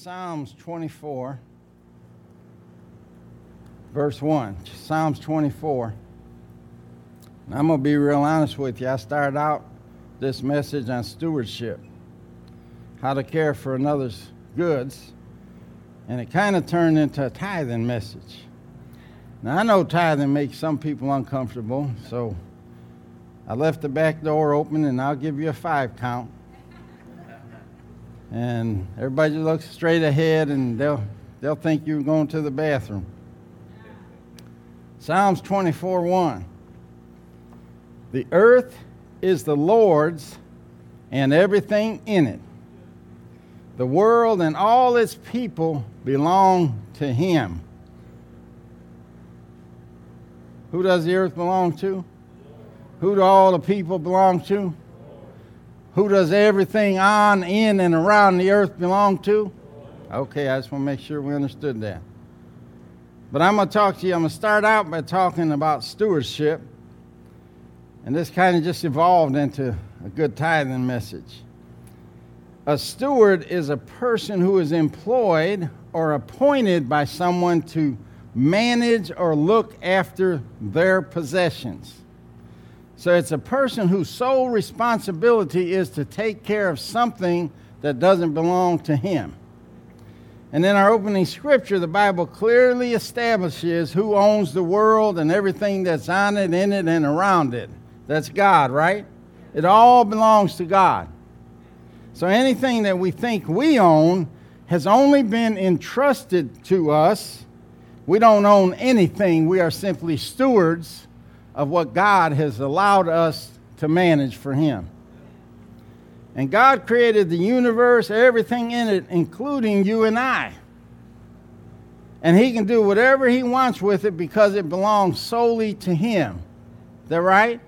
Psalms 24, verse 1. Psalms 24. And I'm going to be real honest with you. I started out this message on stewardship, how to care for another's goods, and it kind of turned into a tithing message. Now, I know tithing makes some people uncomfortable, so I left the back door open, and I'll give you a five count and everybody looks straight ahead and they'll, they'll think you're going to the bathroom. Psalms 24 1. The earth is the Lord's and everything in it. The world and all its people belong to Him. Who does the earth belong to? Who do all the people belong to? Who does everything on, in, and around the earth belong to? Okay, I just want to make sure we understood that. But I'm going to talk to you, I'm going to start out by talking about stewardship. And this kind of just evolved into a good tithing message. A steward is a person who is employed or appointed by someone to manage or look after their possessions. So it's a person whose sole responsibility is to take care of something that doesn't belong to him. And in our opening scripture, the Bible clearly establishes who owns the world and everything that's on it, in it, and around it. That's God, right? It all belongs to God. So anything that we think we own has only been entrusted to us. We don't own anything, we are simply stewards of what God has allowed us to manage for Him. And God created the universe, everything in it, including you and I. And He can do whatever He wants with it because it belongs solely to Him. Is that right?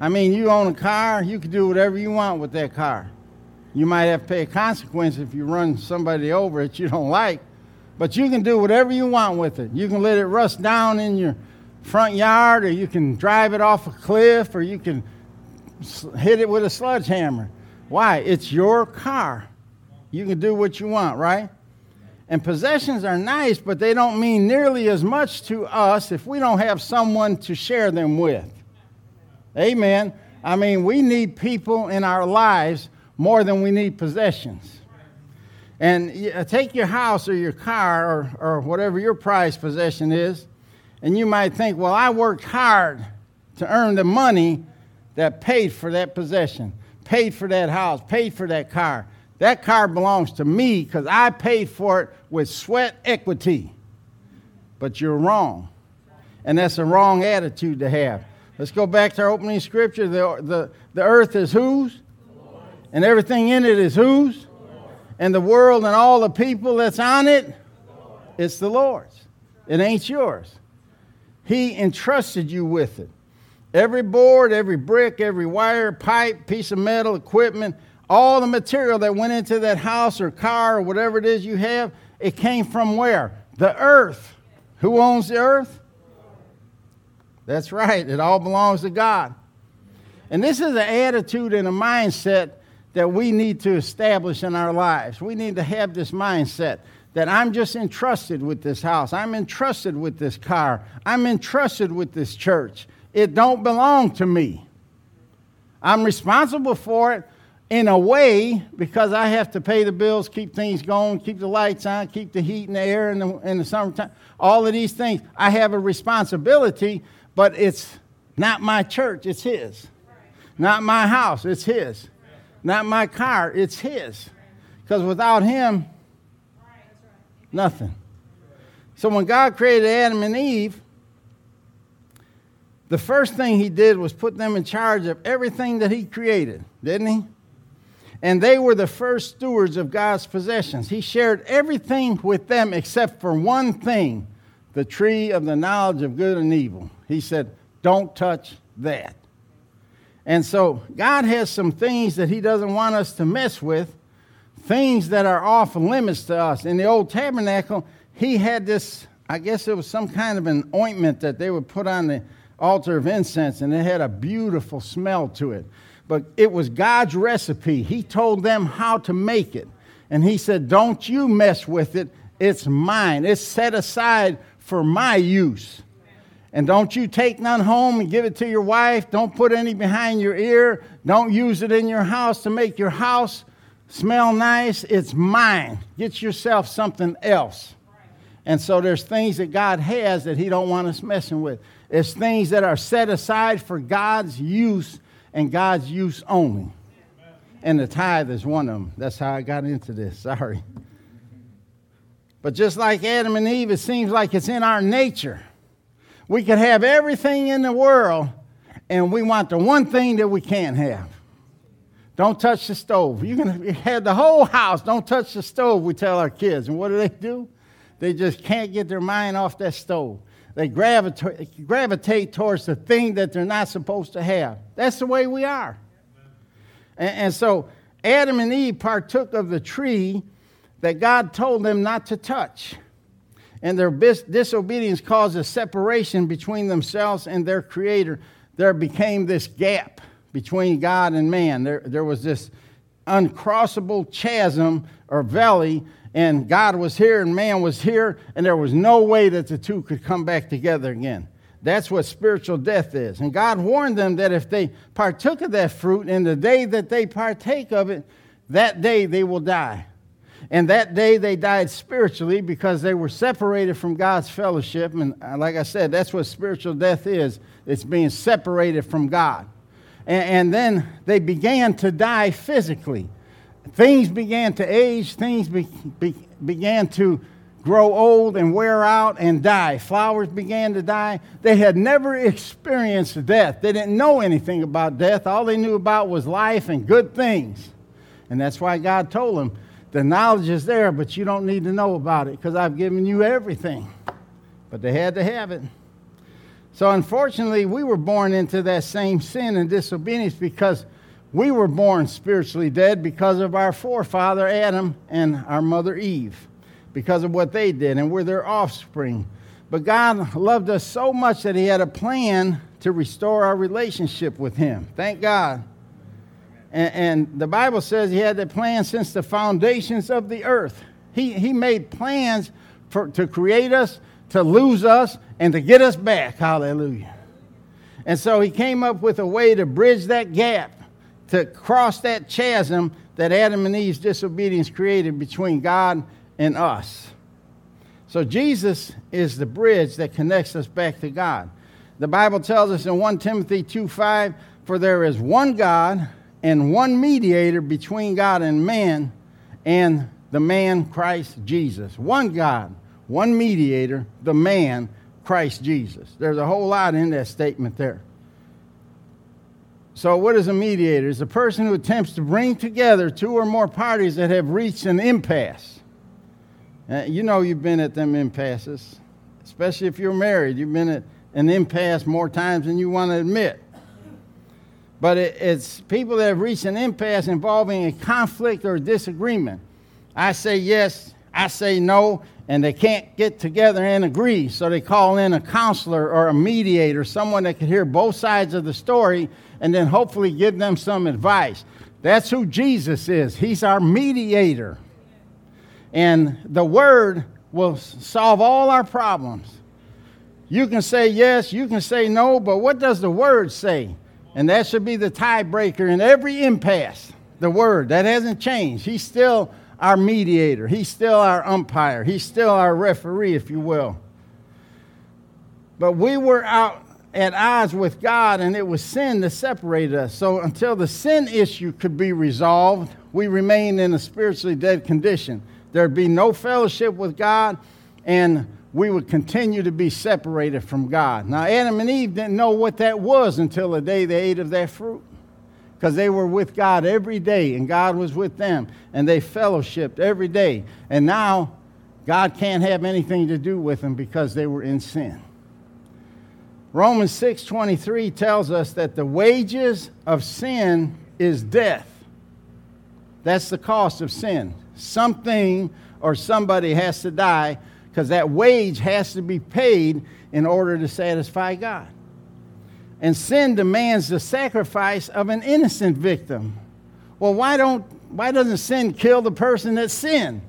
I mean, you own a car, you can do whatever you want with that car. You might have to pay a consequence if you run somebody over that you don't like, but you can do whatever you want with it. You can let it rust down in your front yard, or you can drive it off a cliff, or you can hit it with a sledgehammer. Why? It's your car. You can do what you want, right? And possessions are nice, but they don't mean nearly as much to us if we don't have someone to share them with. Amen. I mean, we need people in our lives more than we need possessions. And take your house or your car or, or whatever your prized possession is, and you might think, well, I worked hard to earn the money that paid for that possession, paid for that house, paid for that car. That car belongs to me because I paid for it with sweat equity. But you're wrong. And that's a wrong attitude to have. Let's go back to our opening scripture. The, the, the earth is whose? And everything in it is whose? And the world and all the people that's on it? It's the Lord's. It ain't yours. He entrusted you with it. Every board, every brick, every wire, pipe, piece of metal, equipment, all the material that went into that house or car or whatever it is you have, it came from where? The earth. Who owns the earth? That's right, it all belongs to God. And this is an attitude and a mindset that we need to establish in our lives. We need to have this mindset that I'm just entrusted with this house. I'm entrusted with this car. I'm entrusted with this church. It don't belong to me. I'm responsible for it in a way because I have to pay the bills, keep things going, keep the lights on, keep the heat and the air in the, in the summertime. All of these things. I have a responsibility, but it's not my church, it's his. Not my house, it's his. Not my car, it's his. Because without him, Nothing. So when God created Adam and Eve, the first thing he did was put them in charge of everything that he created, didn't he? and they were the first stewards of God's possessions. He shared everything with them except for one thing the tree of the knowledge of good and evil. He said, Don't touch that. And so, God has some things that He doesn't want us to mess with, things that are off limits to us. In the old tabernacle, He had this, I guess it was some kind of an ointment that they would put on the altar of incense, and it had a beautiful smell to it. But it was God's recipe. He told them how to make it. And He said, Don't you mess with it. It's mine. It's set aside for my use. And don't you take none home and give it to your wife. Don't put any behind your ear. Don't use it in your house to make your house smell nice. It's mine. Get yourself something else. And so there's things that God has that He don't want us messing with. It's things that are set aside for God's use and God's use only. And the tithe is one of them. That's how I got into this. Sorry. But just like Adam and Eve, it seems like it's in our nature we could have everything in the world, and we want the one thing that we can't have. Don't touch the stove. You're going to have the whole house. Don't touch the stove, we tell our kids. And what do they do? They just can't get their mind off that stove. They gravitate, gravitate towards the thing that they're not supposed to have. That's the way we are. And, and so Adam and Eve partook of the tree that God told them not to touch and their bis- disobedience caused a separation between themselves and their Creator, there became this gap between God and man. There, there was this uncrossable chasm or valley, and God was here and man was here, and there was no way that the two could come back together again. That's what spiritual death is. And God warned them that if they partook of that fruit, in the day that they partake of it, that day they will die. And that day they died spiritually because they were separated from God's fellowship. And uh, like I said, that's what spiritual death is it's being separated from God. And, and then they began to die physically. Things began to age, things be, be, began to grow old and wear out and die. Flowers began to die. They had never experienced death. They didn't know anything about death. All they knew about was life and good things. And that's why God told them the knowledge is there, but you don't need to know about it because I've given you everything. But they had to have it. So, unfortunately, we were born into that same sin and disobedience because we were born spiritually dead because of our forefather Adam and our mother Eve, because of what they did, and we're their offspring. But God loved us so much that He had a plan to restore our relationship with Him. Thank God. And, and the Bible says he had that plan since the foundations of the earth. He, he made plans for, to create us, to lose us, and to get us back. Hallelujah. And so he came up with a way to bridge that gap, to cross that chasm that Adam and Eve's disobedience created between God and us. So Jesus is the bridge that connects us back to God. The Bible tells us in 1 Timothy 2 5, for there is one God and one mediator between God and man, and the man Christ Jesus. One God, one mediator, the man Christ Jesus. There's a whole lot in that statement there. So, what is a mediator? It's a person who attempts to bring together two or more parties that have reached an impasse. Uh, you know, you've been at them impasses, especially if you're married. You've been at an impasse more times than you want to admit but it, it's people that have reached an impasse involving a conflict or disagreement. I say yes, I say no, and they can't get together and agree. So they call in a counselor or a mediator, someone that can hear both sides of the story and then hopefully give them some advice. That's who Jesus is. He's our mediator. And the Word will solve all our problems. You can say yes, you can say no, but what does the Word say? And that should be the tiebreaker in every impasse. The word, that hasn't changed. He's still our mediator, he's still our umpire, he's still our referee, if you will. But we were out at odds with God, and it was sin that separated us. So until the sin issue could be resolved, we remained in a spiritually dead condition. There'd be no fellowship with God, and we would continue to be separated from God. Now, Adam and Eve didn't know what that was until the day they ate of that fruit. Because they were with God every day and God was with them and they fellowshipped every day. And now God can't have anything to do with them because they were in sin. Romans 6:23 tells us that the wages of sin is death. That's the cost of sin. Something or somebody has to die because that wage has to be paid in order to satisfy God. And sin demands the sacrifice of an innocent victim. Well, why don't why doesn't sin kill the person that sinned?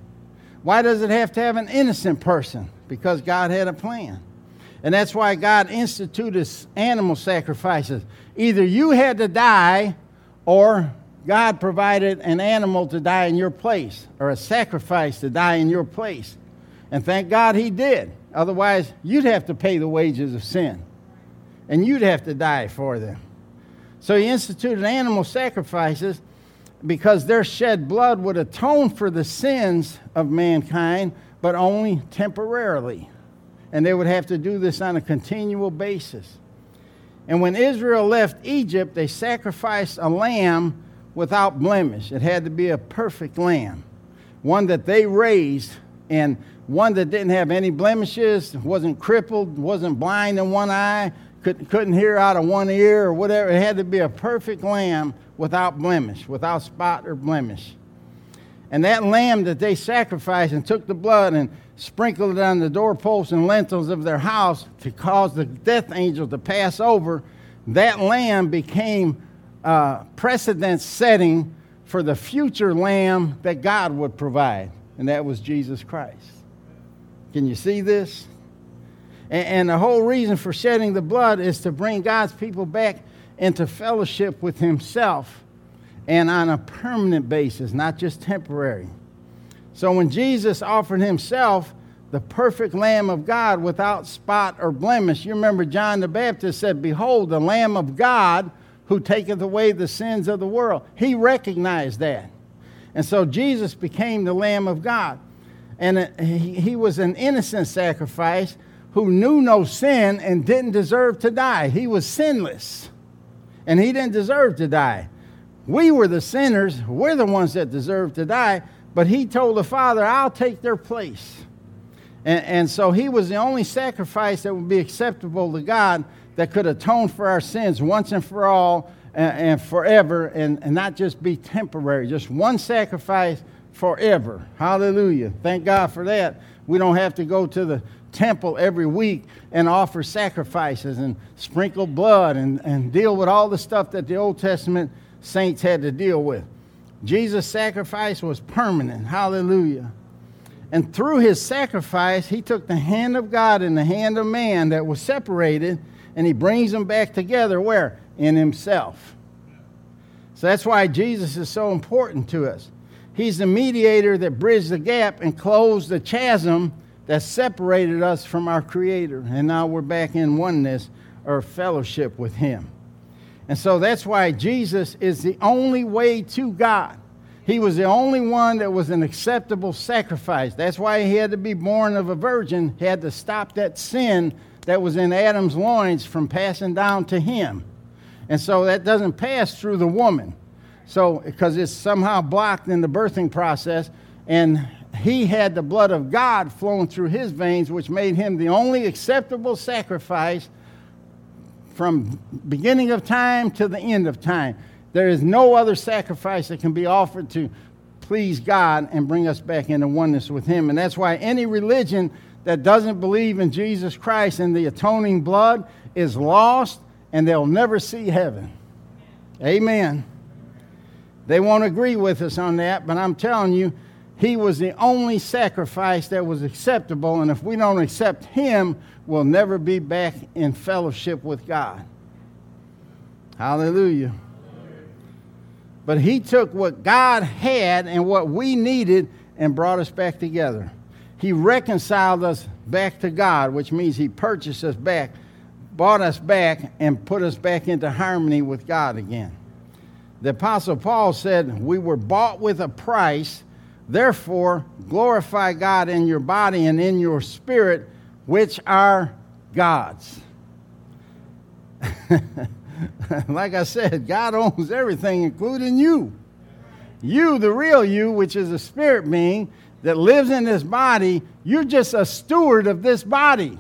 Why does it have to have an innocent person? Because God had a plan. And that's why God instituted animal sacrifices. Either you had to die or God provided an animal to die in your place or a sacrifice to die in your place. And thank God he did. Otherwise, you'd have to pay the wages of sin and you'd have to die for them. So he instituted animal sacrifices because their shed blood would atone for the sins of mankind, but only temporarily. And they would have to do this on a continual basis. And when Israel left Egypt, they sacrificed a lamb without blemish. It had to be a perfect lamb, one that they raised, and one that didn't have any blemishes, wasn't crippled, wasn't blind in one eye, could, couldn't hear out of one ear or whatever. It had to be a perfect lamb without blemish, without spot or blemish. And that lamb that they sacrificed and took the blood and sprinkled it on the doorposts and lintels of their house to cause the death angel to pass over, that lamb became uh, precedent setting for the future lamb that God would provide, and that was Jesus Christ. Can you see this? And, the whole reason for shedding the blood is to bring God's people back into fellowship with Himself and on a permanent basis, not just temporary. So when Jesus offered Himself, the perfect Lamb of God without spot or blemish, you remember John the Baptist said, Behold, the Lamb of God who taketh away the sins of the world. He recognized that. And so Jesus became the Lamb of God. And uh, he was an innocent sacrifice who knew no sin and didn't deserve to die. He was sinless, and he didn't deserve to die. We were the sinners, we're the ones that deserve to die, but he told the Father, I'll take their place. And, and so he was the only sacrifice that would be acceptable to God that could atone for our sins once and for all and, and forever and, and not just be temporary, just one sacrifice forever. Hallelujah. Thank God for that. We don't have to go to the temple every week and offer sacrifices and sprinkle blood and, and deal with all the stuff that the Old Testament saints had to deal with. Jesus' sacrifice was permanent. Hallelujah. And through his sacrifice, he took the hand of God and the hand of man that was separated and he brings them back together where? In himself. So that's why Jesus is so important to us. He's the mediator that bridged the gap and closed the chasm that separated us from our Creator. And now we're back in oneness or fellowship with Him. And so that's why Jesus is the only way to God. He was the only one that was an acceptable sacrifice. That's why he had to be born of a virgin. He had to stop that sin that was in Adam's loins from passing down to him. And so that doesn't pass through the woman. So, because it's somehow blocked in the birthing process, and he had the blood of God flowing through his veins, which made him the only acceptable sacrifice from beginning of time to the end of time. There is no other sacrifice that can be offered to please God and bring us back into oneness with him. And that's why any religion that doesn't believe in Jesus Christ and the atoning blood is lost and they'll never see heaven. Amen. They won't agree with us on that, but I'm telling you, he was the only sacrifice that was acceptable, and if we don't accept him, we'll never be back in fellowship with God. Hallelujah. But he took what God had and what we needed and brought us back together. He reconciled us back to God, which means he purchased us back, bought us back, and put us back into harmony with God again. The Apostle Paul said, We were bought with a price Therefore, glorify God in your body and in your spirit, which are God's. like I said, God owns everything, including you. You, the real you, which is a spirit being that lives in this body, you're just a steward of this body.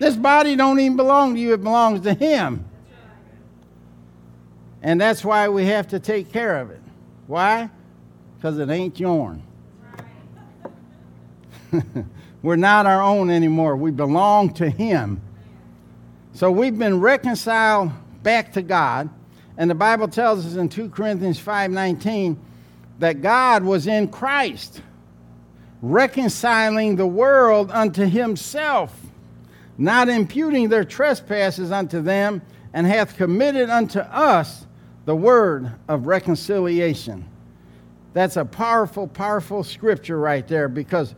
This body don't even belong to you, it belongs to him. And that's why we have to take care of it. Why? Because it ain't yours. We're not our own anymore. We belong to him. So we've been reconciled back to God. And the Bible tells us in 2 Corinthians 5:19 that God was in Christ, reconciling the world unto himself, not imputing their trespasses unto them, and hath committed unto us the word of reconciliation. That's a powerful, powerful scripture right there because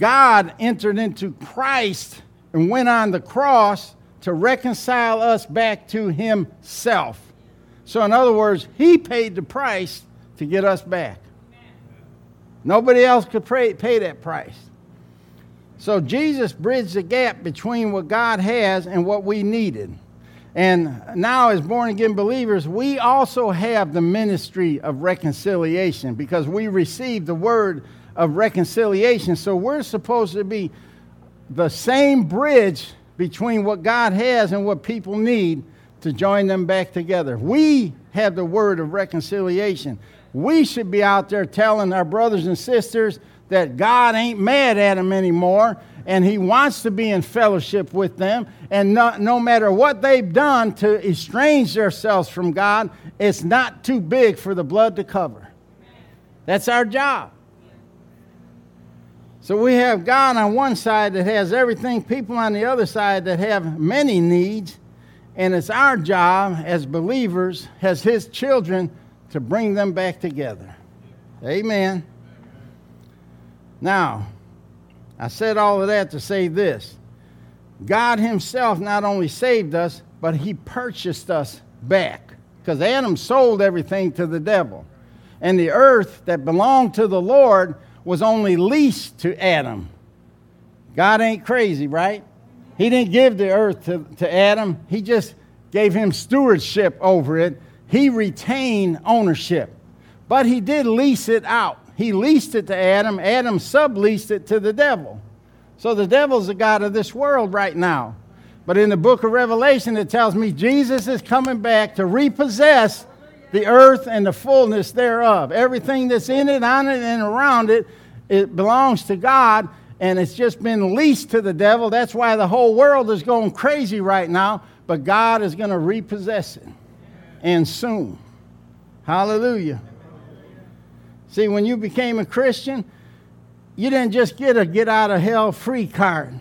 God entered into Christ and went on the cross to reconcile us back to himself. So, in other words, he paid the price to get us back. Nobody else could pay, pay that price. So, Jesus bridged the gap between what God has and what we needed. And now, as born again believers, we also have the ministry of reconciliation because we received the word of reconciliation. So, we're supposed to be the same bridge between what God has and what people need to join them back together. We have the word of reconciliation. We should be out there telling our brothers and sisters that God ain't mad at them anymore and He wants to be in fellowship with them. And no, no matter what they've done to estrange themselves from God, it's not too big for the blood to cover. That's our job. So we have God on one side that has everything, people on the other side that have many needs, and it's our job as believers, as His children, to bring them back together. Amen. Now, I said all of that to say this God Himself not only saved us, but He purchased us back. Because Adam sold everything to the devil. And the earth that belonged to the Lord was only leased to Adam. God ain't crazy, right? He didn't give the earth to, to Adam, He just gave him stewardship over it. He retained ownership, but He did lease it out. He leased it to Adam, Adam subleased it to the devil. So the devil's the God of this world right now. But in the book of Revelation, it tells me Jesus is coming back to repossess the earth and the fullness thereof. Everything that's in it, on it, and around it, it belongs to God, and it's just been leased to the devil. That's why the whole world is going crazy right now, but God is going to repossess it, and soon. Hallelujah. See, when you became a Christian, you didn't just get a get out of hell free card.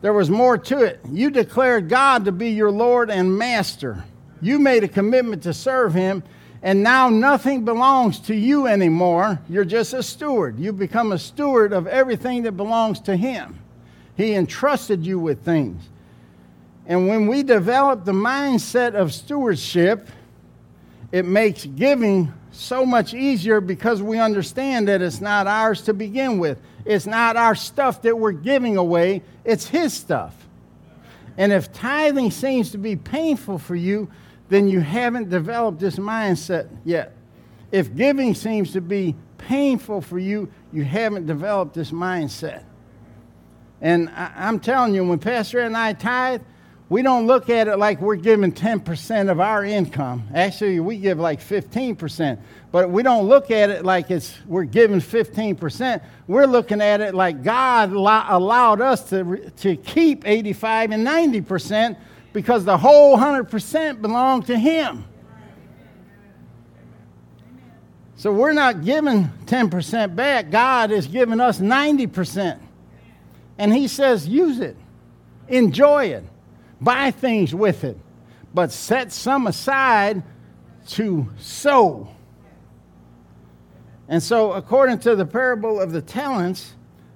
There was more to it. You declared God to be your Lord and Master. You made a commitment to serve him, and now nothing belongs to you anymore. You're just a steward. You've become a steward of everything that belongs to him. He entrusted you with things. And when we develop the mindset of stewardship, it makes giving so much easier because we understand that it's not ours to begin with. It's not our stuff that we're giving away, it's His stuff. And if tithing seems to be painful for you, then you haven't developed this mindset yet. If giving seems to be painful for you, you haven't developed this mindset. And I, am telling you, when Pastor and I tithe, we don't look at it like we're giving 10% of our income. Actually, we give like 15%. But we don't look at it like it's we're giving 15%. We're looking at it like God allowed us to, to keep 85 and 90% because the whole 100% belonged to Him. So we're not giving 10% back. God is giving us 90%. And He says, use it, enjoy it, buy things with it, but set some aside to sow. And so, according to the parable of the talents,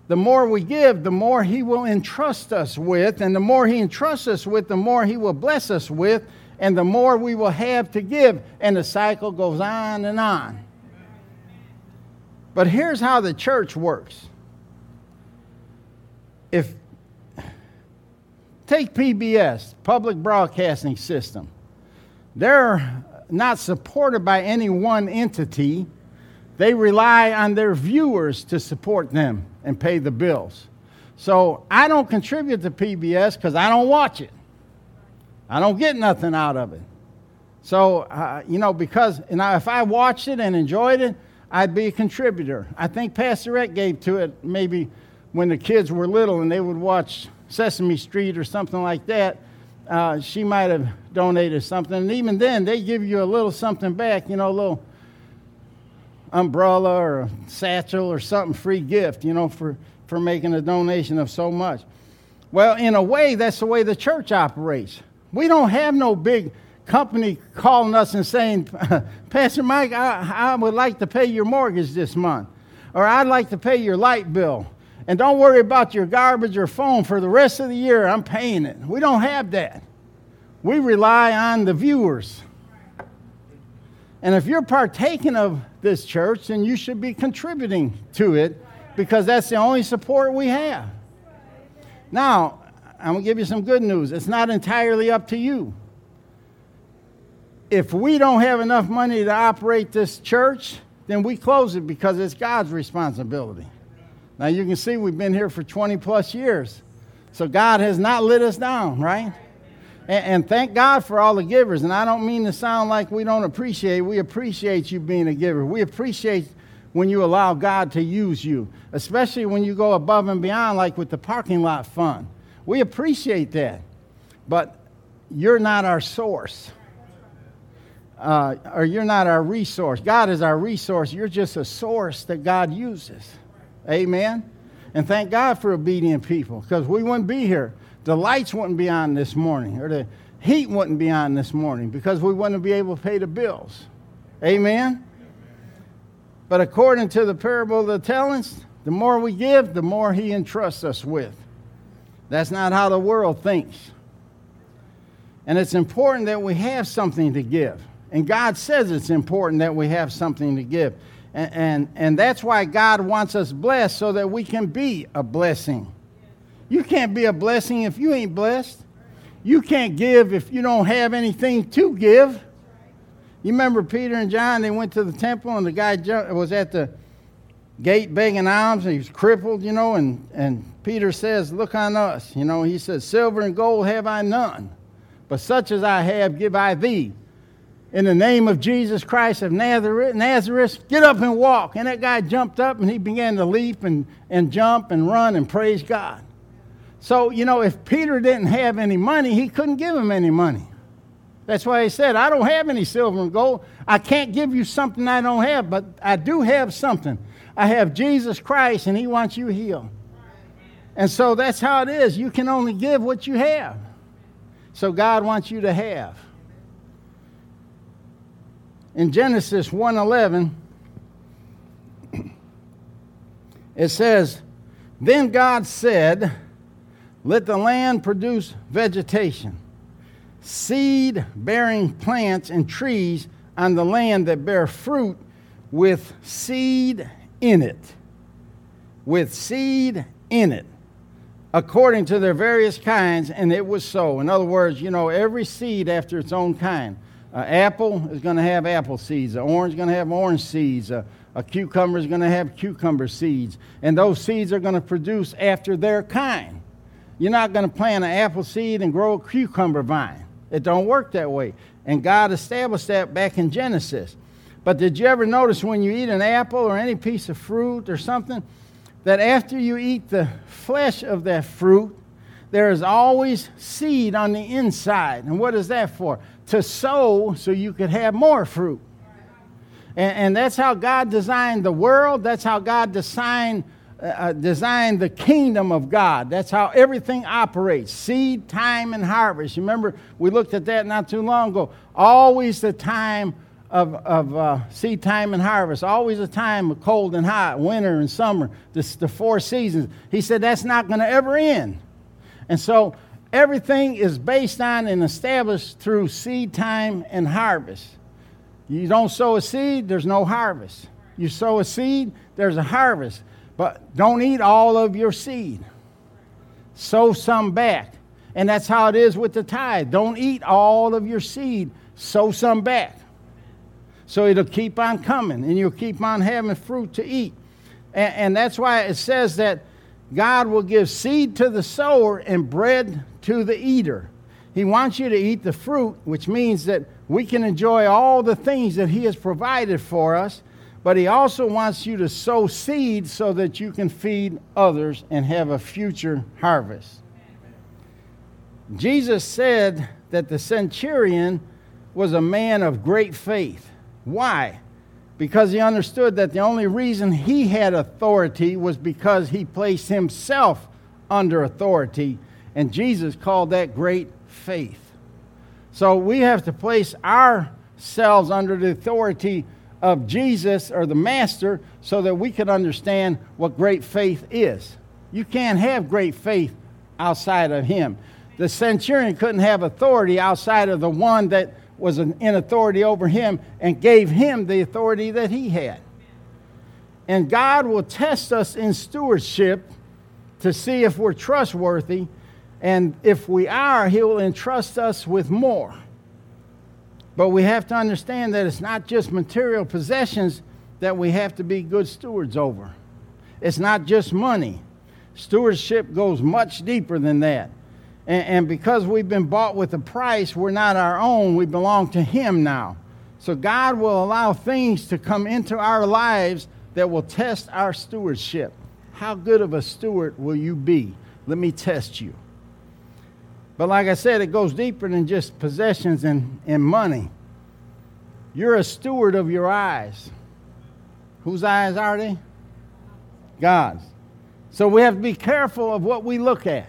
the more we give, the more He will entrust us with. And the more He entrusts us with, the more He will bless us with. And the more we will have to give. And the cycle goes on and on. But here's how the church works. If take PBS, public broadcasting system. they're not supported by any one entity. They rely on their viewers to support them and pay the bills. So I don't contribute to PBS because I don't watch it. I don't get nothing out of it. So, uh, you know, because you know, if I watched it and enjoyed it, I'd be a contributor. I think Pastor Rhett gave to it maybe when the kids were little and they would watch Sesame Street or something like that. Uh, she might have donated something. And even then, they give you a little something back, you know, a little umbrella or a satchel or something free gift, you know, for, for making a donation of so much. Well, in a way, that's the way the church operates. We don't have no big company calling us and saying, Pastor Mike, I, I would like to pay your mortgage this month, or I'd like to pay your light bill. And don't worry about your garbage or phone for the rest of the year. I'm paying it. We don't have that. We rely on the viewers. And if you're partaking of this church, then you should be contributing to it because that's the only support we have. Now, I'm going to give you some good news. It's not entirely up to you. If we don't have enough money to operate this church, then we close it because it's God's responsibility. Now, you can see we've been here for 20 plus years. So God has not let us down, right? And, thank God for all the givers. And I don't mean to sound like we don't appreciate. We appreciate you being a giver. We appreciate when you allow God to use you, especially when you go above and beyond, like with the parking lot fund. We appreciate that. But you're not our source. Uh, or you're not our resource. God is our resource. You're just a source that God uses. Amen. And thank God for obedient people because we wouldn't be here the lights wouldn't be on this morning, or the heat wouldn't be on this morning because we wouldn't be able to pay the bills. Amen? But according to the parable of the talents, the more we give, the more he entrusts us with. That's not how the world thinks. And it's important that we have something to give. And God says it's important that we have something to give. And, and, and that's why God wants us blessed so that we can be a blessing. You can't be a blessing if you ain't blessed. You can't give if you don't have anything to give. You remember Peter and John, they went to the temple and the guy was at the gate begging alms and he was crippled, you know, and, and Peter says, Look on us. You know, he says, Silver and gold have I none, but such as I have give I thee. In the name of Jesus Christ of Nazareth, Nazareth, get up and walk. And that guy jumped up and he began to leap and, and jump and run and praise God. So, you know, if Peter didn't have any money, he couldn't give him any money. That's why he said, I don't have any silver and gold. I can't give you something I don't have, but I do have something. I have Jesus Christ, and he wants you healed. And so that's how it is. You can only give what you have. So God wants you to have. In Genesis 1:11 it says, "Then God said, let the land produce vegetation, seed bearing plants and trees on the land that bear fruit with seed in it. With seed in it, according to their various kinds, and it was so. In other words, you know, every seed after its own kind. An apple is going to have apple seeds, an orange is going to have orange seeds, a, a cucumber is going to have cucumber seeds, and those seeds are going to produce after their kind. You're not going to plant an apple seed and grow a cucumber vine. It don't work that way. And God established that back in Genesis. But did you ever notice when you eat an apple or any piece of fruit or something that after you eat the flesh of that fruit, there is always seed on the inside. And what is that for? To sow so you could have more fruit. And, and that's how God designed the world. That's how God designed uh, uh, designed the kingdom of God. That's how everything operates seed, time, and harvest. Remember, we looked at that not too long ago. Always the time of, of uh, seed time and harvest, always a time of cold and hot, winter and summer, this, the four seasons. He said that's not going to ever end. And so everything is based on and established through seed time and harvest. You don't sow a seed, there's no harvest. You sow a seed, there's a harvest. But don't eat all of your seed. Sow some back. And that's how it is with the tithe. Don't eat all of your seed. sow some back. So it'll keep on coming and you'll keep on having fruit to eat. And, and that's why it says that God will give seed to the sower and bread to the eater. He wants you to eat the fruit, which means that we can enjoy all the things that He has provided for us, but He also wants you to sow seed so that you can feed others and have a future harvest. Jesus said that the centurion was a man of great faith. Why? Because he understood that the only reason he had authority was because he placed himself under authority, and Jesus called that great faith. So we have to place ourselves under the authority of Jesus or the Master so that we can understand what great faith is. You can't have great faith outside of Him. The centurion couldn't have authority outside of the one that was in authority over him and gave him the authority that he had. And God will test us in stewardship to see if we're trustworthy. And if we are, He will entrust us with more. But we have to understand that it's not just material possessions that we have to be good stewards over. It's not just money. Stewardship goes much deeper than that. And, and because we've been bought with a price, we're not our own. We belong to Him now. So God will allow things to come into our lives that will test our stewardship. How good of a steward will you be? Let me test you. But like I said, it goes deeper than just possessions and, and money. You're a steward of your eyes. Whose eyes are they? God's. So we have to be careful of what we look at.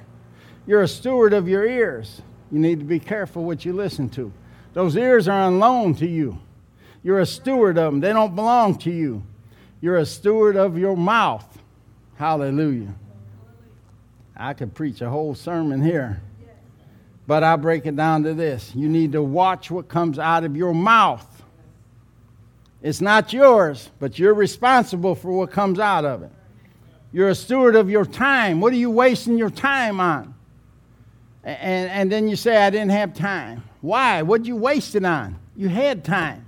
You're a steward of your ears. You need to be careful what you listen to. Those ears are on loan to you. You're a steward of them, they don't belong to you. You're a steward of your mouth. Hallelujah. I could preach a whole sermon here, but I'll break it down to this. You need to watch what comes out of your mouth. It's not yours, but you're responsible for what comes out of it. You're a steward of your time. What are you wasting your time on? And, and then you say, I didn't have time. Why? What'd you waste it on? You had time.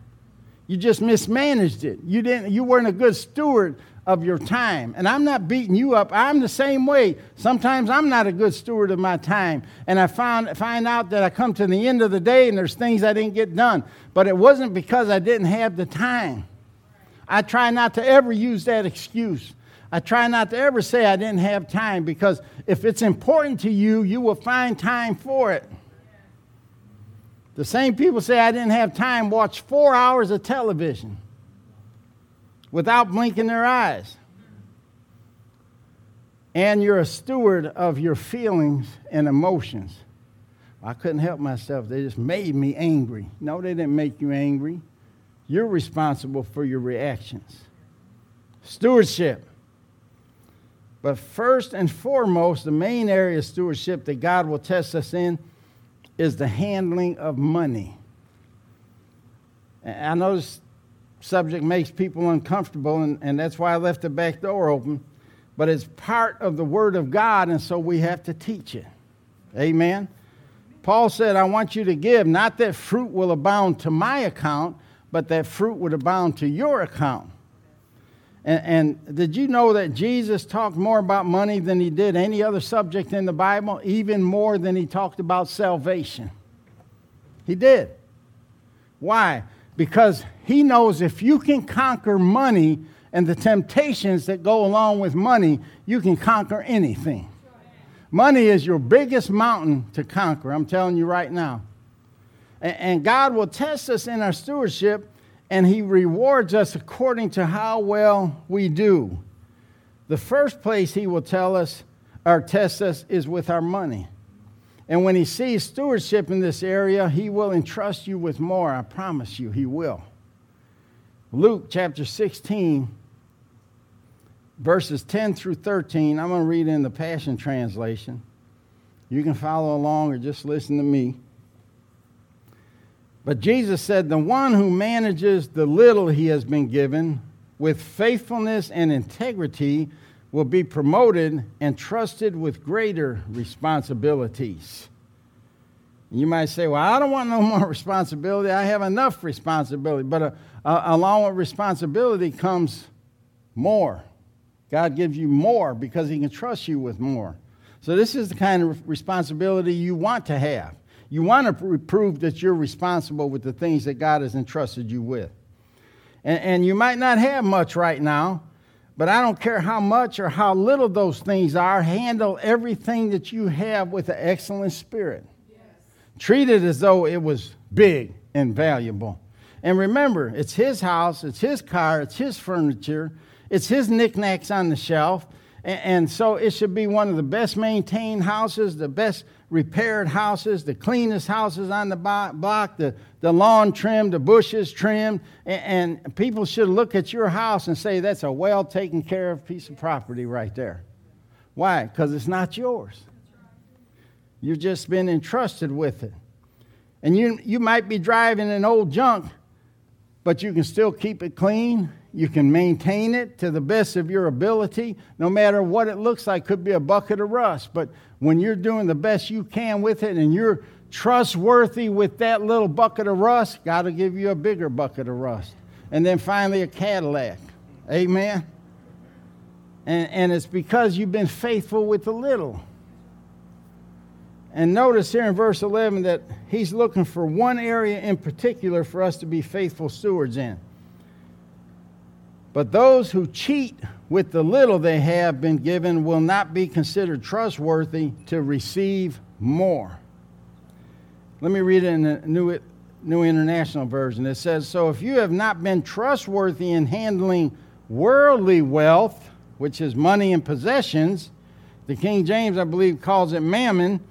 You just mismanaged it. You, didn't, you weren't a good steward of your time. And I'm not beating you up. I'm the same way. Sometimes I'm not a good steward of my time. And I found, find out that I come to the end of the day and there's things I didn't get done. But it wasn't because I didn't have the time. I try not to ever use that excuse. I try not to ever say I didn't have time because if it's important to you, you will find time for it. The same people say I didn't have time watch four hours of television without blinking their eyes. And you're a steward of your feelings and emotions. I couldn't help myself. They just made me angry. No, they didn't make you angry. You're responsible for your reactions. Stewardship. But first and foremost, the main area of stewardship that God will test us in is the handling of money. And I this subject makes people uncomfortable, and, and that's why I left the back door open. But it's part of the Word of God, and so we have to teach it. Amen. Paul said, I want you to give, not that fruit will abound to my account, but that fruit would abound to your account. And, and, did you know that Jesus talked more about money than he did any other subject in the Bible, even more than he talked about salvation? He did. Why? Because he knows if you can conquer money and the temptations that go along with money, you can conquer anything. Money is your biggest mountain to conquer, I'm telling you right now. And, God will test us in our stewardship and he rewards us according to how well we do. The first place he will tell us or test us is with our money. And when he sees stewardship in this area, he will entrust you with more. I promise you, he will. Luke chapter 16, verses 10 through 13. I'm going to read in the Passion Translation. You can follow along or just listen to me. But Jesus said, The one who manages the little he has been given with faithfulness and integrity will be promoted and trusted with greater responsibilities. You might say, Well, I don't want no more responsibility. I have enough responsibility. But uh, uh, along with responsibility comes more. God gives you more because He can trust you with more. So, this is the kind of responsibility you want to have. You want to prove that you're responsible with the things that God has entrusted you with. And, and you might not have much right now, but I don't care how much or how little those things are, handle everything that you have with an excellent spirit. Yes. Treat it as though it was big and valuable. And remember, it's his house, it's his car, it's his furniture, it's his knickknacks on the shelf. And, so it should be one of the best maintained houses, the best repaired houses, the cleanest houses on the block, the, the lawn trimmed, the bushes trimmed. And, people should look at your house and say, that's a well taken care of piece of property right there. Why? Because it's not yours. You've just been entrusted with it. And you, you might be driving an old junk, but you can still keep it clean you can maintain it to the best of your ability, no matter what it looks like. Could be a bucket of rust, but when you're doing the best you can with it and you're trustworthy with that little bucket of rust, God will give you a bigger bucket of rust. And then finally, a Cadillac. Amen. And, and it's because you've been faithful with the little. And notice here in verse 11 that he's looking for one area in particular for us to be faithful stewards in. But those who cheat with the little they have been given will not be considered trustworthy to receive more. Let me read it in the New, New International Version. It says So if you have not been trustworthy in handling worldly wealth, which is money and possessions, the King James, I believe, calls it mammon,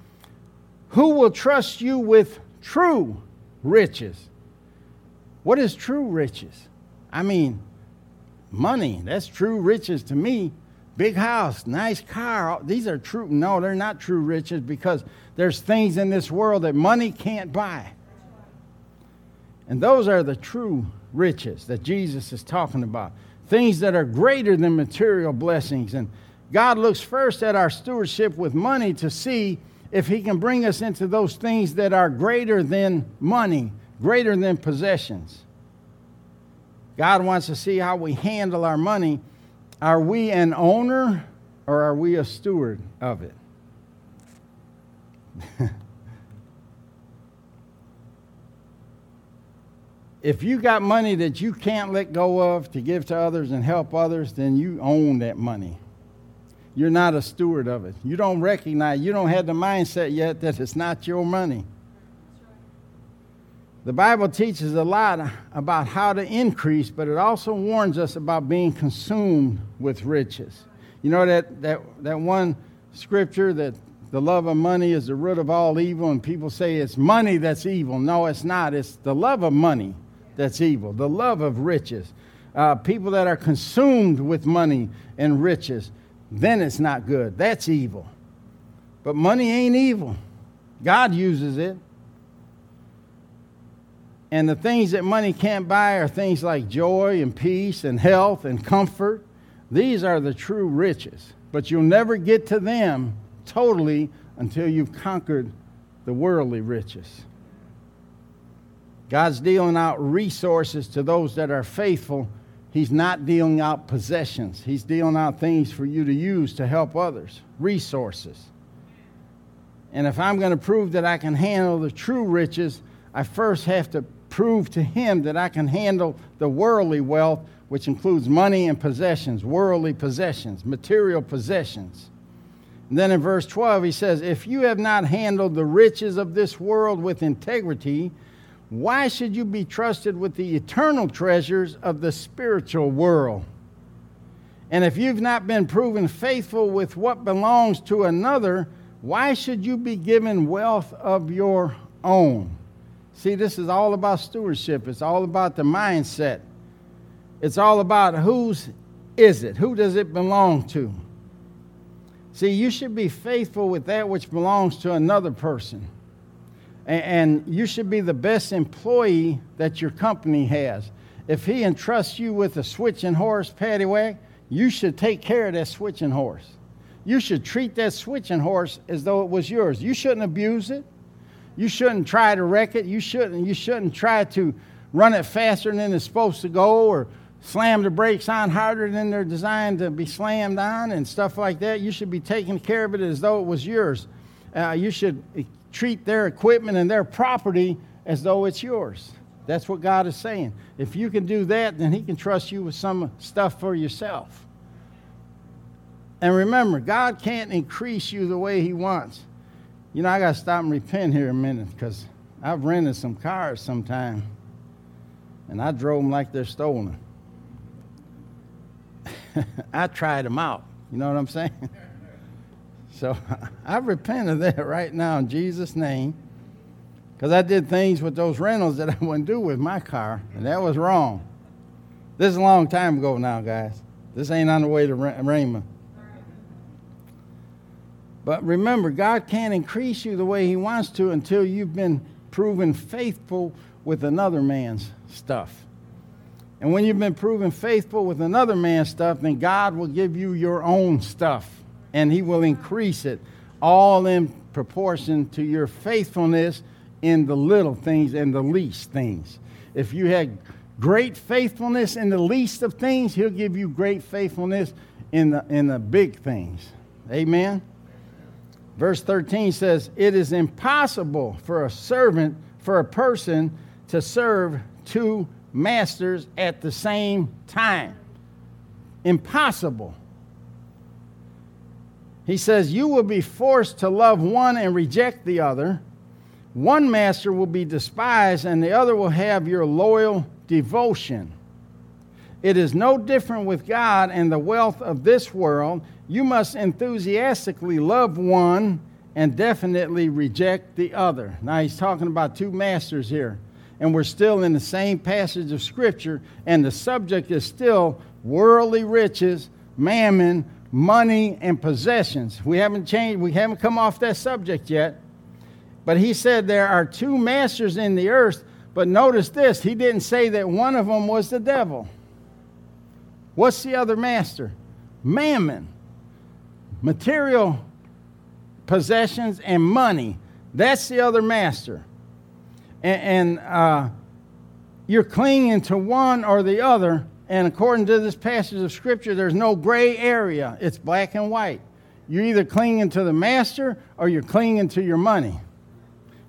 who will trust you with true riches? What is true riches? I mean, money. That's true riches to me. Big house, nice car. These are true. No, they're not true riches because there's things in this world that money can't buy. And those are the true riches that Jesus is talking about. Things that are greater than material blessings. And God looks first at our stewardship with money to see if He can bring us into those things that are greater than money, greater than possessions. God wants to see how we handle our money. Are we an owner or are we a steward of it? if you got money that you can't let go of to give to others and help others, then you own that money. You're not a steward of it. You don't recognize, you don't have the mindset yet that it's not your money. The Bible teaches a lot about how to increase, but it also warns us about being consumed with riches. You know that, that, that one scripture that the love of money is the root of all evil, and people say it's money that's evil. No, it's not. It's the love of money that's evil, the love of riches. Uh, people that are consumed with money and riches, then it's not good. That's evil. But money ain't evil, God uses it. And the things that money can't buy are things like joy and peace and health and comfort. These are the true riches. But you'll never get to them totally until you've conquered the worldly riches. God's dealing out resources to those that are faithful. He's not dealing out possessions. He's dealing out things for you to use to help others, resources. And if I'm going to prove that I can handle the true riches, I first have to prove to him that I can handle the worldly wealth, which includes money and possessions, worldly possessions, material possessions. And then in verse 12, he says, If you have not handled the riches of this world with integrity, why should you be trusted with the eternal treasures of the spiritual world? And if you've not been proven faithful with what belongs to another, why should you be given wealth of your own? See, this is all about stewardship. It's all about the mindset. It's all about whose is it? Who does it belong to? See, you should be faithful with that which belongs to another person. And you should be the best employee that your company has. If he entrusts you with a switching horse paddy wag, you should take care of that switching horse. You should treat that switching horse as though it was yours. You shouldn't abuse it. You shouldn't try to wreck it. You shouldn't, you shouldn't try to run it faster than it's supposed to go or slam the brakes on harder than they're designed to be slammed on and stuff like that. You should be taking care of it as though it was yours. Uh, you should treat their equipment and their property as though it's yours. That's what God is saying. If you can do that, then He can trust you with some stuff for yourself. And remember, God can't increase you the way He wants. You know, I got to stop and repent here a minute because I've rented some cars sometime and I drove them like they're stolen. I tried them out. You know what I'm saying? so I repent of that right now in Jesus' name because I did things with those rentals that I wouldn't do with my car, and that was wrong. This is a long time ago now, guys. This ain't on the way to Raymond. But remember, God can't increase you the way He wants to until you've been proven faithful with another man's stuff. And when you've been proven faithful with another man's stuff, then God will give you your own stuff and He will increase it all in proportion to your faithfulness in the little things and the least things. If you had great faithfulness in the least of things, He'll give you great faithfulness in the, in the big things. Amen? Verse 13 says, It is impossible for a servant, for a person to serve two masters at the same time. Impossible. He says, You will be forced to love one and reject the other one master will be despised, and the other will have your loyal devotion. It is no different with God and the wealth of this world. You must enthusiastically love one and definitely reject the other. Now, he's talking about two masters here, and we're still in the same passage of Scripture, and the subject is still worldly riches, mammon, money, and possessions. We haven't changed, we haven't come off that subject yet. But he said there are two masters in the earth. But notice this he didn't say that one of them was the devil. What's the other master? Mammon. Material possessions and money. That's the other master. And, and uh, you're clinging to one or the other. And according to this passage of Scripture, there's no gray area, it's black and white. You're either clinging to the master or you're clinging to your money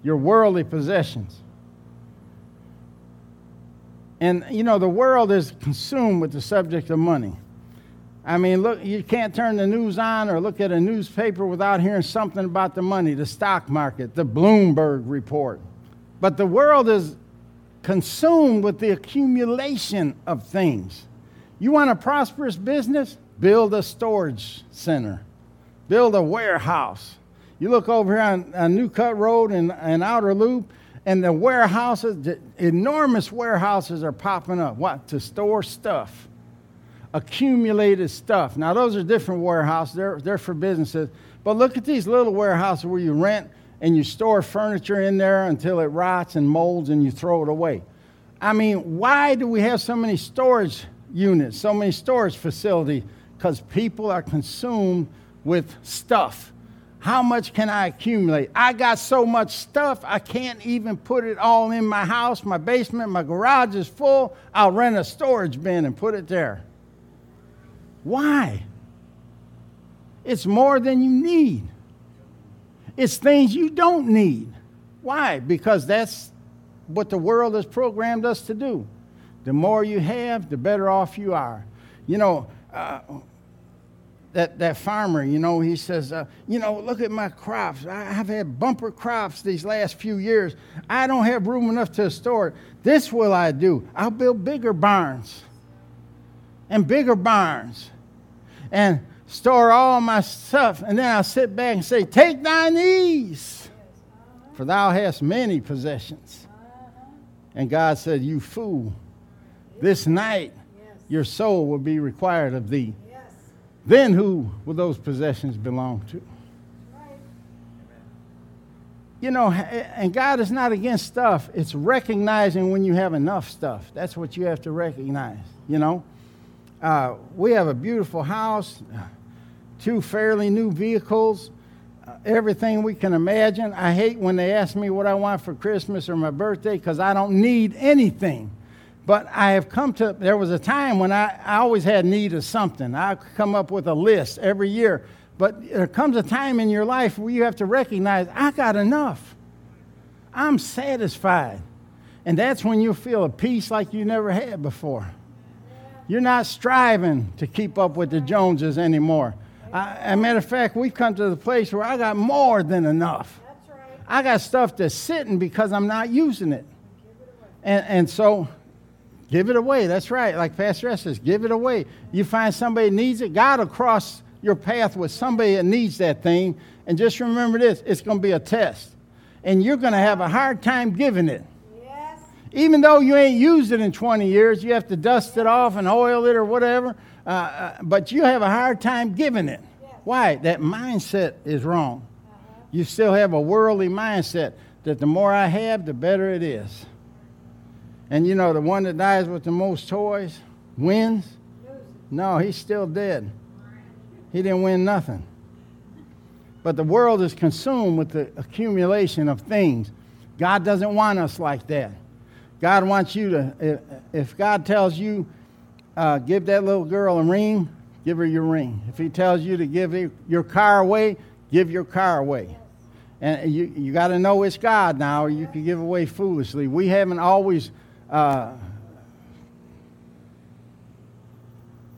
your worldly possessions. And, you know, the world is consumed with the subject of money. I mean, look, you can't turn the news on or look at a newspaper without hearing something about the money, the stock market, the Bloomberg report. But the world is consumed with the accumulation of things. You want a prosperous business? Build a storage center, build a warehouse, you look over here on, on New Cut Road and, and Outer Loop, and the warehouses, the enormous warehouses are popping up. What? To store stuff, accumulated stuff. Now, those are different warehouses, they're, they're for businesses. But look at these little warehouses where you rent and you store furniture in there until it rots and molds and you throw it away. I mean, why do we have so many storage units, so many storage facilities? Because people are consumed with stuff. How much can I accumulate? I got so much stuff, I can't even put it all in my house. My basement, my garage is full. I'll rent a storage bin and put it there. Why? It's more than you need. It's things you don't need. Why? Because that's what the world has programmed us to do. The more you have, the better off you are. You know, uh, that, that farmer, you know, he says, uh, you know, look at my crops. I have had bumper crops these last few years. I don't have room enough to store it. This will I do. I'll build bigger barns and bigger barns and store all my stuff. And then I'll sit back and say, Take thine ease, for thou hast many possessions. And God said, You fool, this night your soul will be required of thee. Then who will those possessions belong to? You know, and God is not against stuff. It's recognizing when you have enough stuff. That's what you have to recognize, you know. Uh, we have a beautiful house, two fairly new vehicles, uh, everything we can imagine. I hate when they ask me what I want for Christmas or my birthday because I don't need anything. But I have come to, there was a time when I, I always had need of something. I come up with a list every year. But there comes a time in your life where you have to recognize, I got enough. I'm satisfied. And that's when you feel a peace like you never had before. You're not striving to keep up with the Joneses anymore. I, as a matter of fact, we've come to the place where I got more than enough. That's right. I got stuff that's sitting because I'm not using it. And, and so Give it away. That's right. Like Pastor S says, give it away. You find somebody needs it, God will cross your path with somebody that needs that thing. And just remember this it's going to be a test. And you're going to have a hard time giving it. Yes. Even though you ain't used it in 20 years, you have to dust it off and oil it or whatever. Uh, uh, but you have a hard time giving it. Yes. Why? That mindset is wrong. Uh-huh. You still have a worldly mindset that the more I have, the better it is. And you know, the one that dies with the most toys wins? No, he's still dead. He didn't win nothing. But the world is consumed with the accumulation of things. God doesn't want us like that. God wants you to, if God tells you, uh, give that little girl a ring, give her your ring. If He tells you to give your car away, give your car away. And you, you got to know it's God now, or you can give away foolishly. We haven't always uh,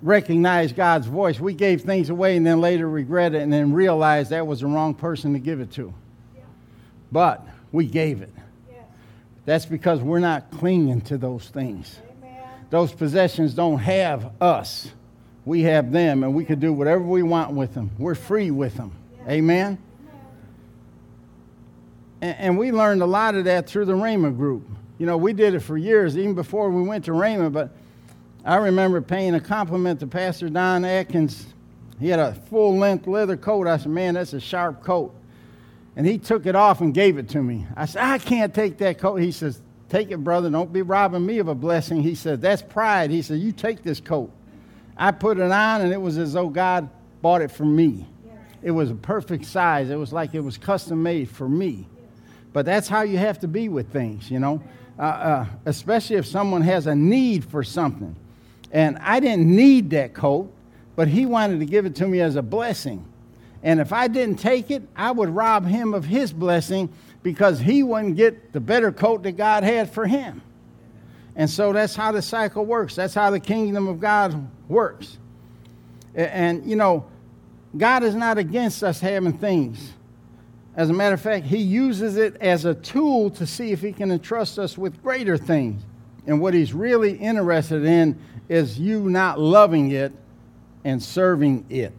recognize God's voice. We gave things away and then later regret it and then realized that was the wrong person to give it to. Yeah. But we gave it. That's because we're not clinging to those things. Amen. Those possessions don't have us. We have them, and we can do whatever we want with them. We're free with them. Amen. And, and we learned a lot of that through the Rhema group. You know, we did it for years, even before we went to Rhema, but I remember paying a compliment to Pastor Don Atkins. He had a full length leather coat. I said, Man, that's a sharp coat. And he took it off and gave it to me. I said, I can't take that coat. He says, Take it, brother. Don't be robbing me of a blessing. He said, That's pride. He said, You take this coat. I put it on, and it was as though God bought it for me. It was a perfect size. It was like it was custom made for me. But that's how you have to be with things, you know uh, uh, especially if someone has a need for something. And I didn't need that coat, but he wanted to give it to me as a blessing. And if I didn't take it, I would rob him of his blessing because he wouldn't get the better coat that God had for him. And so that's how the cycle works. That's how the kingdom of God works. And, you know, God is not against us having things. As a matter of fact, he uses it as a tool to see if he can entrust us with greater things. And what he's really interested in is you not loving it and serving it.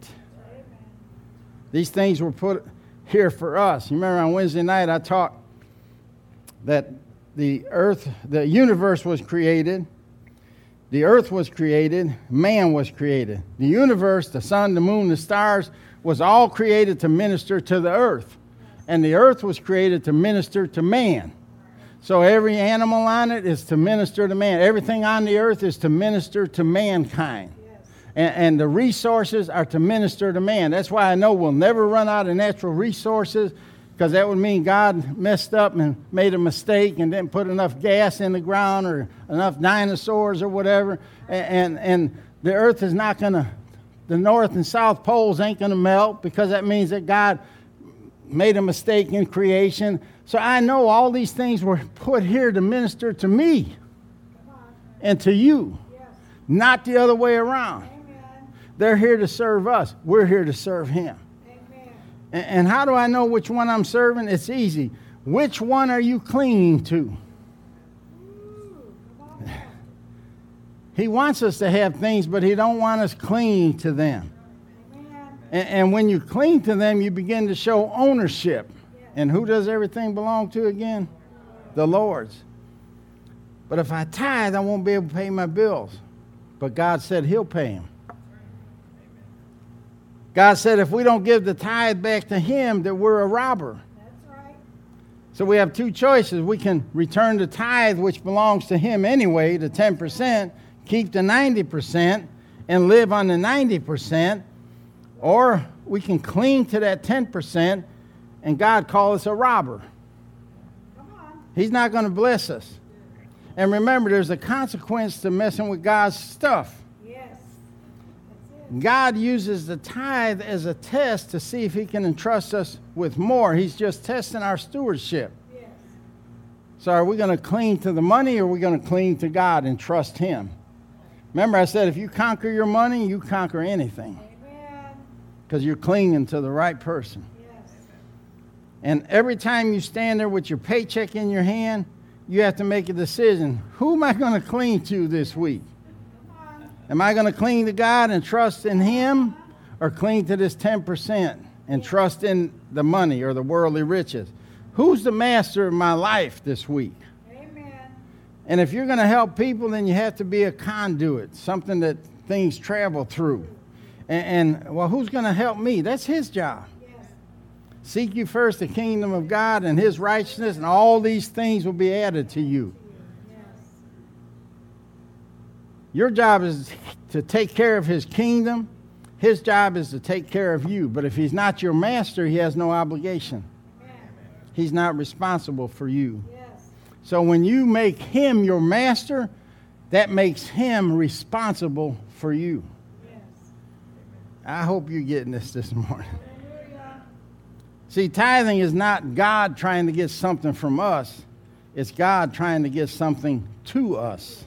These things were put here for us. You remember on Wednesday night I taught that the earth, the universe was created, the earth was created, man was created. The universe, the sun, the moon, the stars, was all created to minister to the earth and the earth was created to minister to man. So every animal on it is to minister to man. Everything on the earth is to minister to mankind. And, and, the resources are to minister to man. That's why I know we'll never run out of natural resources because that would mean God messed up and made a mistake and didn't put enough gas in the ground or enough dinosaurs or whatever. And, and, and the earth is not going to, the north and south poles ain't going to melt because that means that God made a mistake in creation. So I know all these things were put here to minister to me and to you, not the other way around. They're here to serve us, we're here to serve Him. Amen. And how do I know which one I'm serving? It's easy. Which one are you clinging to? He wants us to have things, but he don't want us clinging to them. And, and when you cling to them, you begin to show ownership. And who does everything belong to again? The Lord's. But if I tithe, I won't be able to pay my bills. But God said He'll pay them. God said if we don't give the tithe back to Him, that we're a robber. That's right. So we have two choices. We can return the tithe, which belongs to Him anyway, the 10%, keep the 90%, and live on the 90%, or we can cling to that 10% and God call us a robber. He's not going to bless us. And remember, there's a consequence to messing with God's stuff. God uses the tithe as a test to see if He can entrust us with more. He's just testing our stewardship. Yes. So, are we going to cling to the money or are we going to cling to God and trust Him? Remember, I said if you conquer your money, you conquer anything because you're clinging to the right person. Yes. And every time you stand there with your paycheck in your hand, you have to make a decision. Who am I going to cling to this week? Am I going to cling to God and trust in Him or cling to this 10% and trust in the money or the worldly riches? Who's the master of my life this week? Amen. And if you're going to help people, then you have to be a conduit, something that things travel through. And, and well, who's going to help me? That's His job. Yes. Seek you first the kingdom of God and his righteousness, and all these things will be added to you. Yes. Your job is to take care of his kingdom. His job is to take care of you. But if he's not your master, he has no obligation. He's not responsible for you. Yes. So when you make him your master, that makes him responsible for you. Yes. I hope you're getting this this morning. See, tithing is not God trying to get something from us, it's God trying to get something to us.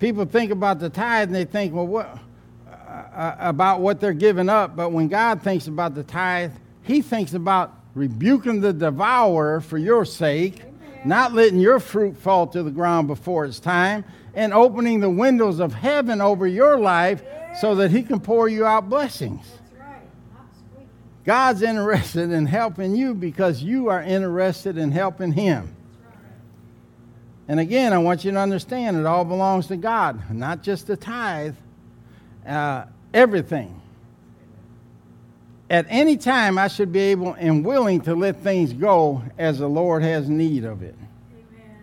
People think about the tithe and they think, well, what, uh, uh, about what they're giving up. But when God thinks about the tithe, He thinks about rebuking the devourer for your sake, not letting your fruit fall to the ground before it's time, and opening the windows of heaven over your life so that He can pour you out blessings. God's interested in helping you because you are interested in helping Him. And again, I want you to understand it all belongs to God, not just the tithe, uh, everything. At any time, I should be able and willing to let things go as the Lord has need of it. Amen.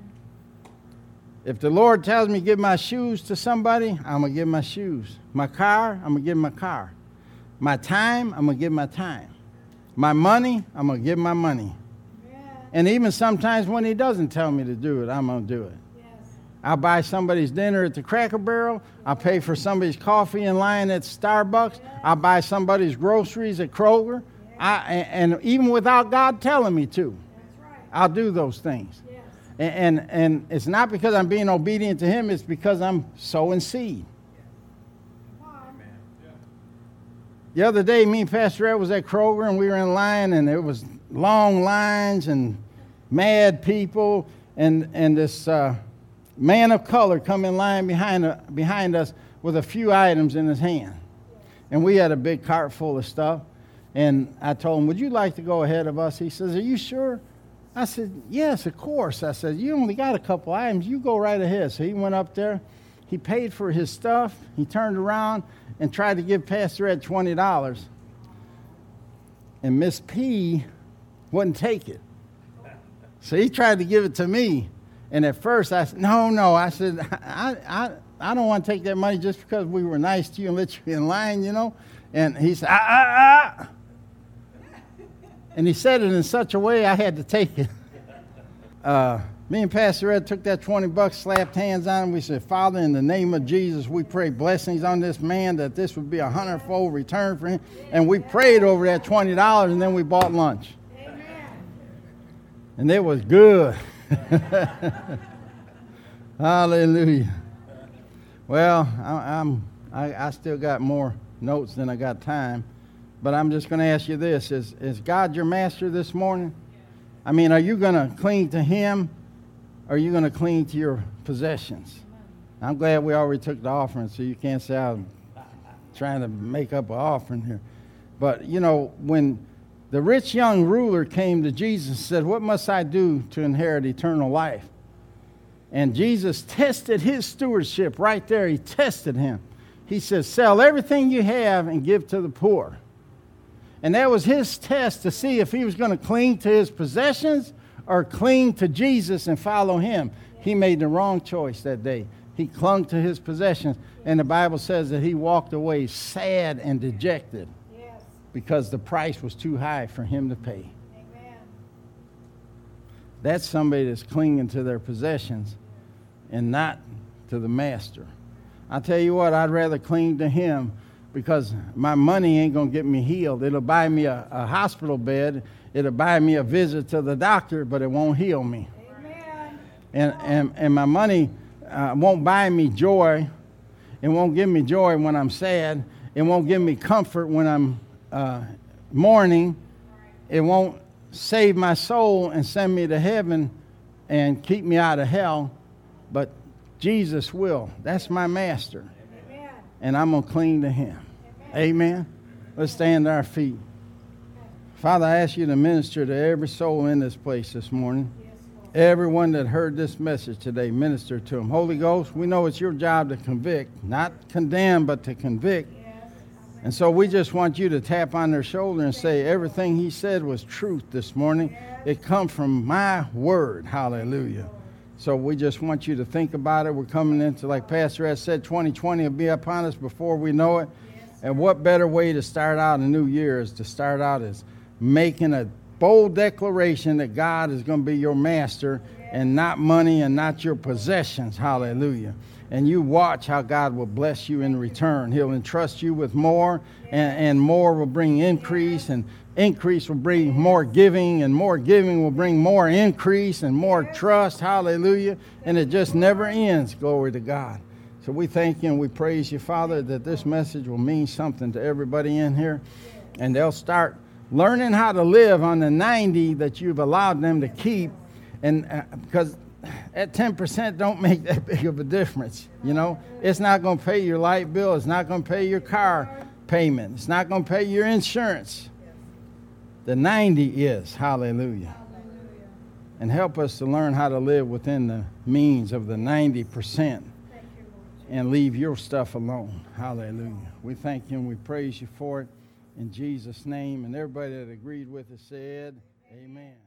If the Lord tells me to give my shoes to somebody, I'm going to give my shoes. My car, I'm going to give my car. My time, I'm going to give my time. My money, I'm going to give my money. Amen. And even sometimes when he doesn't tell me to do it, I'm going to do it. Yes. I'll buy somebody's dinner at the Cracker Barrel. I'll pay for somebody's coffee in line at Starbucks. I'll buy somebody's groceries at Kroger. I, and, and even without God telling me to, That's right. I'll do those things. Yes. And, and, and it's not because I'm being obedient to him, it's because I'm sowing seed. The other day, me and Pastor Ed was at Kroger and we were in line, and it was long lines and mad people, and and this uh, man of color come in line behind uh, behind us with a few items in his hand, and we had a big cart full of stuff, and I told him, "Would you like to go ahead of us?" He says, "Are you sure?" I said, "Yes, of course." I said, "You only got a couple items. You go right ahead." So he went up there. He paid for his stuff. He turned around and tried to give Pastor Ed twenty dollars, and Miss P wouldn't take it. So he tried to give it to me, and at first I said, "No, no." I said, "I, I, I don't want to take that money just because we were nice to you and let you in line, you know." And he said, "Ah, ah, ah." And he said it in such a way I had to take it. Uh, me and Pastor Ed took that 20 bucks, slapped hands on him. We said, Father, in the name of Jesus, we pray blessings on this man that this would be a hundredfold return for him. And we prayed over that $20 and then we bought lunch. And it was good. Hallelujah. Well, I, I'm, I, I still got more notes than I got time. But I'm just going to ask you this is, is God your master this morning? I mean, are you going to cling to Him or are you going to cling to your possessions? I'm glad we already took the offering, so you can't say I'm trying to make up an offering here. But, you know, when the rich young ruler came to Jesus and said, What must I do to inherit eternal life? And Jesus tested his stewardship right there. He tested him. He says, Sell everything you have and give to the poor. And that was his test to see if he was going to cling to his possessions or cling to Jesus and follow him. He made the wrong choice that day. He clung to his possessions. And the Bible says that he walked away sad and dejected. Because the price was too high for him to pay. Amen. That's somebody that's clinging to their possessions and not to the master. I tell you what, I'd rather cling to him because my money ain't going to get me healed. It'll buy me a, a hospital bed, it'll buy me a visit to the doctor, but it won't heal me. Amen. And, and, and my money uh, won't buy me joy. It won't give me joy when I'm sad. It won't give me comfort when I'm uh, mourning. It won't save my soul and send me to heaven and keep me out of hell. But Jesus will. That's my master. Amen. And I'm going to cling to him. Amen. Let's stand to our feet. Father, I ask you to minister to every soul in this place this morning. Yes, Everyone that heard this message today, minister to them. Holy Ghost, we know it's your job to convict, not condemn, but to convict. And so we just want you to tap on their shoulder and say, everything he said was truth this morning. It come from my word. Hallelujah. So we just want you to think about it. We're coming into, like Pastor has said, 2020 will be upon us before we know it. And what better way to start out a new year is to start out as making a bold declaration that God is going to be your master and not money and not your possessions. Hallelujah. And you watch how God will bless you in return. He'll entrust you with more, and, and more will bring increase, and increase will bring more giving, and more giving will bring more increase and more trust. Hallelujah. And it just never ends. Glory to God. So we thank you and we praise you, Father, that this message will mean something to everybody in here. And they'll start learning how to live on the 90 that you've allowed them to keep. And uh, because at 10% don't make that big of a difference, you know? It's not going to pay your light bill, it's not going to pay your car payment, it's not going to pay your insurance. The 90 is. Hallelujah. And help us to learn how to live within the means of the 90% and leave your stuff alone. Hallelujah. We thank you and we praise you for it in Jesus' name. And everybody that agreed with us said, Amen.